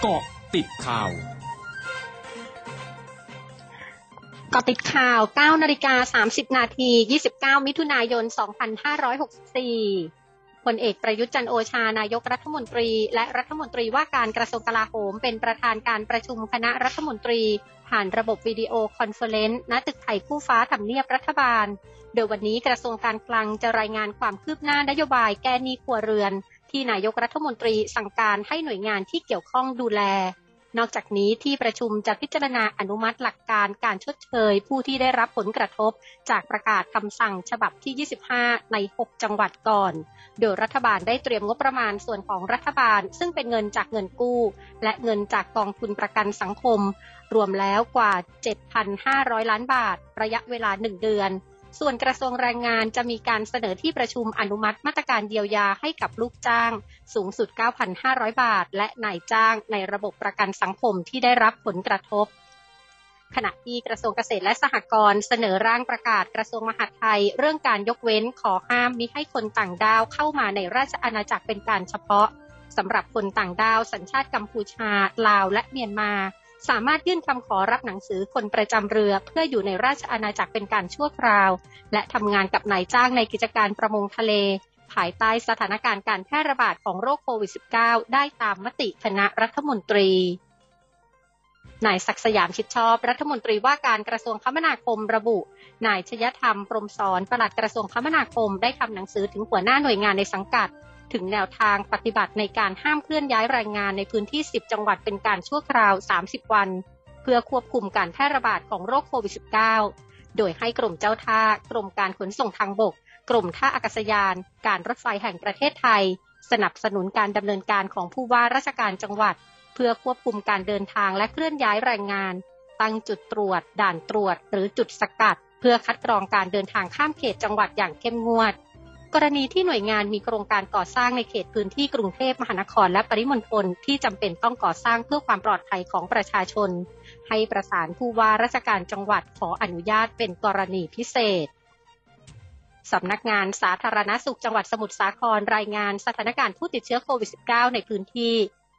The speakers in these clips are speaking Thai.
เกาะติดข่าวเกาะติดข่าว 9 นาฬิกา 30 นาที 29 มิถุนายน 2564 พลเอกประยุทธ์จันโอชา นายกรัฐมนตรี และรัฐมนตรีว่าการกระทรวงกลาโหม เป็นประธานการประชุมคณะรัฐมนตรี ผ่านระบบวิดีโอคอนเฟอเรนซ์ ณ ตึกไทยคู่ฟ้าทำเนียบรัฐบาล โดยวันนี้กระทรวงการคลังจะรายงานความคืบหน้านโยบายแก้หนี้ครัวเรือน ที่นายกรัฐมนตรีสั่งการให้หน่วยงานที่เกี่ยวข้องดูแล นอกจากนี้ที่ประชุมจะพิจารณาอนุมัติหลักการการชดเชย ผู้ที่ได้รับผลกระทบ จากประกาศคำสั่งฉบับที่ 25 ใน 6 จังหวัดก่อน โดยรัฐบาลได้เตรียมงบประมาณส่วนของรัฐบาล ซึ่งเป็นเงินจากเงินกู้ และเงินจากกองทุนประกันสังคม รวมแล้วกว่า 7,500 ล้านบาท ระยะเวลา 1 เดือน ส่วนกระทรวงแรงงานจะมีการเสนอที่ประชุมอนุมัติมาตรการเยียวยาให้กับลูกจ้าง สูงสุด 9,500 บาท และนายจ้างในระบบประกันสังคมที่ได้รับผลกระทบขณะที่กระทรวงเกษตรและสหกรณ์เสนอร่างประกาศกระทรวงมหาดไทย เรื่องการยกเว้นขอห้ามมิให้คนต่างด้าวเข้ามาในราชอาณาจักรเป็นการเฉพาะสำหรับคนต่างด้าวสัญชาติกัมพูชา ลาวและเมียนมา สามารถยื่นคำขอรับหนังสือคนประจำเรือ เพื่ออยู่ในราชอาณาจักรเป็นการชั่วคราว และทำงานกับนายจ้างในกิจการประมงทะเล ภายใต้สถานการณ์การแพร่ระบาดของโรคโควิด -19 ได้ตามมติคณะรัฐมนตรีนายศักสยามชิดชอบ รัฐมนตรีว่าการกระทรวงคมนาคมระบุ นายชยธรรม พรหมสอนปลัดกระทรวงคมนาคมได้ทำหนังสือถึงหัวหน้าหน่วยงานในสังกัด ถึงแนวทางปฏิบัติในการห้ามเคลื่อนย้ายแรงงานในพื้นที่ 10 จังหวัดเป็นการชั่วคราว 30 วัน เพื่อควบคุมการแพร่ระบาดของโรคโควิด -19 โดยให้กรมเจ้าท่ากรมการขนส่งทางบก กรมท่าอากาศยาน การรถไฟแห่งประเทศไทย สนับสนุนการดำเนินการของผู้ว่าราชการจังหวัด เพื่อควบคุมการเดินทางและเคลื่อนย้ายแรงงาน ตั้งจุดตรวจ ด่านตรวจ หรือจุดสกัด เพื่อคัดกรองการเดินทางข้ามเขตจังหวัดอย่างเข้มงวด กรณีที่หน่วยงานมีโครงการก่อสร้างในเขตพื้นที่กรุงเทพมหานครและปริมณฑลที่จำเป็นต้องก่อสร้างเพื่อความปลอดภัยของประชาชน ให้ประสานผู้ว่าราชการจังหวัดขออนุญาตเป็นกรณีพิเศษสำนักงานสาธารณสุขจังหวัดสมุทรสาครรายงานสถานการณ์ผู้ติดเชื้อโควิด -19 ในพื้นที่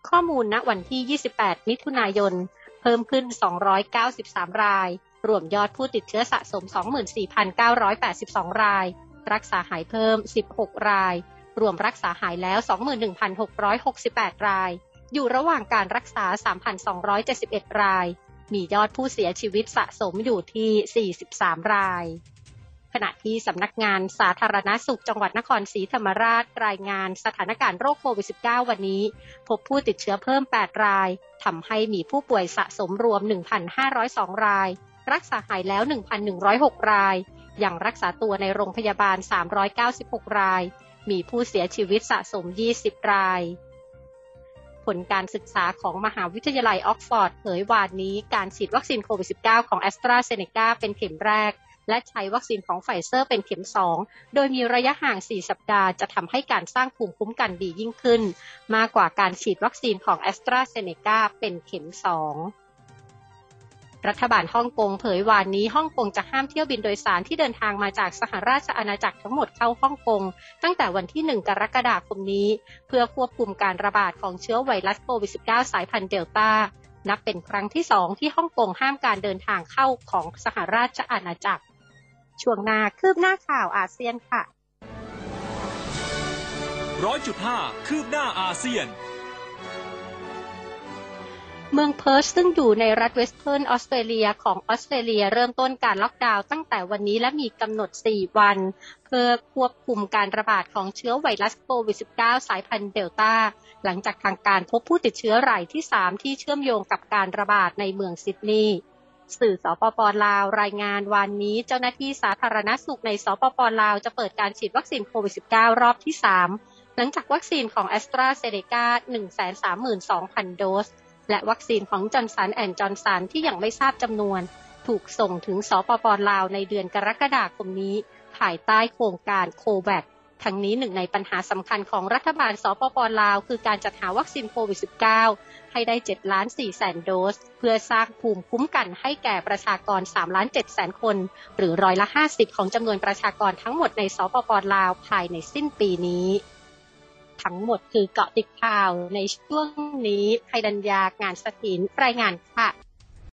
ข้อมูลณวันที่ 28 มิถุนายน เพิ่มขึ้น 293 ราย รวมยอดผู้ติดเชื้อสะสม 24,982 ราย รักษาหายเพิ่ม 16 ราย รวมรักษาหายแล้ว 21,668 ราย อยู่ระหว่างการรักษา 3,271 ราย มียอดผู้เสียชีวิตสะสมอยู่ที่ 43 รายขณะที่สำนักงานสาธารณสุขจังหวัดนครศรีธรรมราชรายงานสถานการณ์โรคโควิด -19 วันนี้ พบผู้ติดเชื้อเพิ่ม 8 รายทำให้มีผู้ป่วยสะสมรวม 1,502 ราย รักษาหายแล้ว 1,106 ราย ยังรักษาตัวในโรงพยาบาล 396 ราย มีผู้เสียชีวิตสะสม 20 ราย ผลการศึกษาของมหาวิทยาลัยออกซ์ฟอร์ดเผยวานนี้การฉีดวัคซีนโควิด -19 ของแอสตราเซเนกาเป็นเข็มแรก และใช้วัคซีนของไฟเซอร์เป็นเข็ม 2 โดยมีระยะห่าง 4 สัปดาห์จะทำให้การสร้างภูมิคุ้มกันดียิ่งขึ้น มากกว่าการฉีดวัคซีนของแอสตราเซเนกาเป็นเข็ม 2 รัฐบาลฮ่องกงเผยวานนี้ฮ่องกงจะห้ามเที่ยวบินโดยสารที่เดินทางมาจากสหราชอาณาจักรทั้งหมดเข้าฮ่องกงตั้งแต่วันที่ 1 กรกฎาคมนี้ เพื่อควบคุมการระบาดของเชื้อไวรัสโควิด -19 สายพันธุ์เดลต้า นับเป็นครั้งที่2ที่ฮ่องกงห้ามการเดินทางเข้าของสหราชอาณาจักร ช่วงหน้าคืบหน้าข่าวอาเซียนค่ะร้อยจุดห้าคืบหน้าอาเซียน เมืองเพิร์ธซึ่งอยู่ในรัฐเวสเทิร์นออสเตรเลียของออสเตรเลียเริ่มต้นการล็อกดาวน์ตั้งแต่วันนี้และมีกำหนด 4 วัน เพื่อควบคุมการระบาดของเชื้อไวรัสโควิด -19 สายพันธุ์เดลต้า หลังจากทางการพบผู้ติดเชื้อรายที่ 3 ที่เชื่อมโยงกับการระบาดในเมืองซิดนีย์สื่อสปปลาวรายงานวันนี้เจ้าหน้าที่สาธารณสุขในสปปลาวจะเปิดการฉีดวัคซีนโควิด -19 รอบที่ 3 หลังจากวัคซีนของแอสตราเซเนกา132,000 โดส และวัคซีนของจอห์นสันแอนด์จอห์นสันที่ยังไม่ทราบจำนวน ถูกส่งถึงสปปลาวในเดือนกรกฎาคมนี้ ภายใต้โครงการโควัคทั้งนี้หนึ่งในปัญหาสำคัญของรัฐบาลสปปลาว คือการจัดหาวัคซีนโควิด -19 ให้ได้7ล้าน4แสนโดส เพื่อสร้างภูมิคุ้มกันให้แก่ประชากร3ล้าน7แสนคน หรือร้อยละ 50 ของจำนวนประชากรทั้งหมดในสปปลาวภายในสิ้นปีนี้ ทั้งหมดคือเกาะติดข่าวในช่วงนี้ไพดัญญางานสถินรายงานค่ะ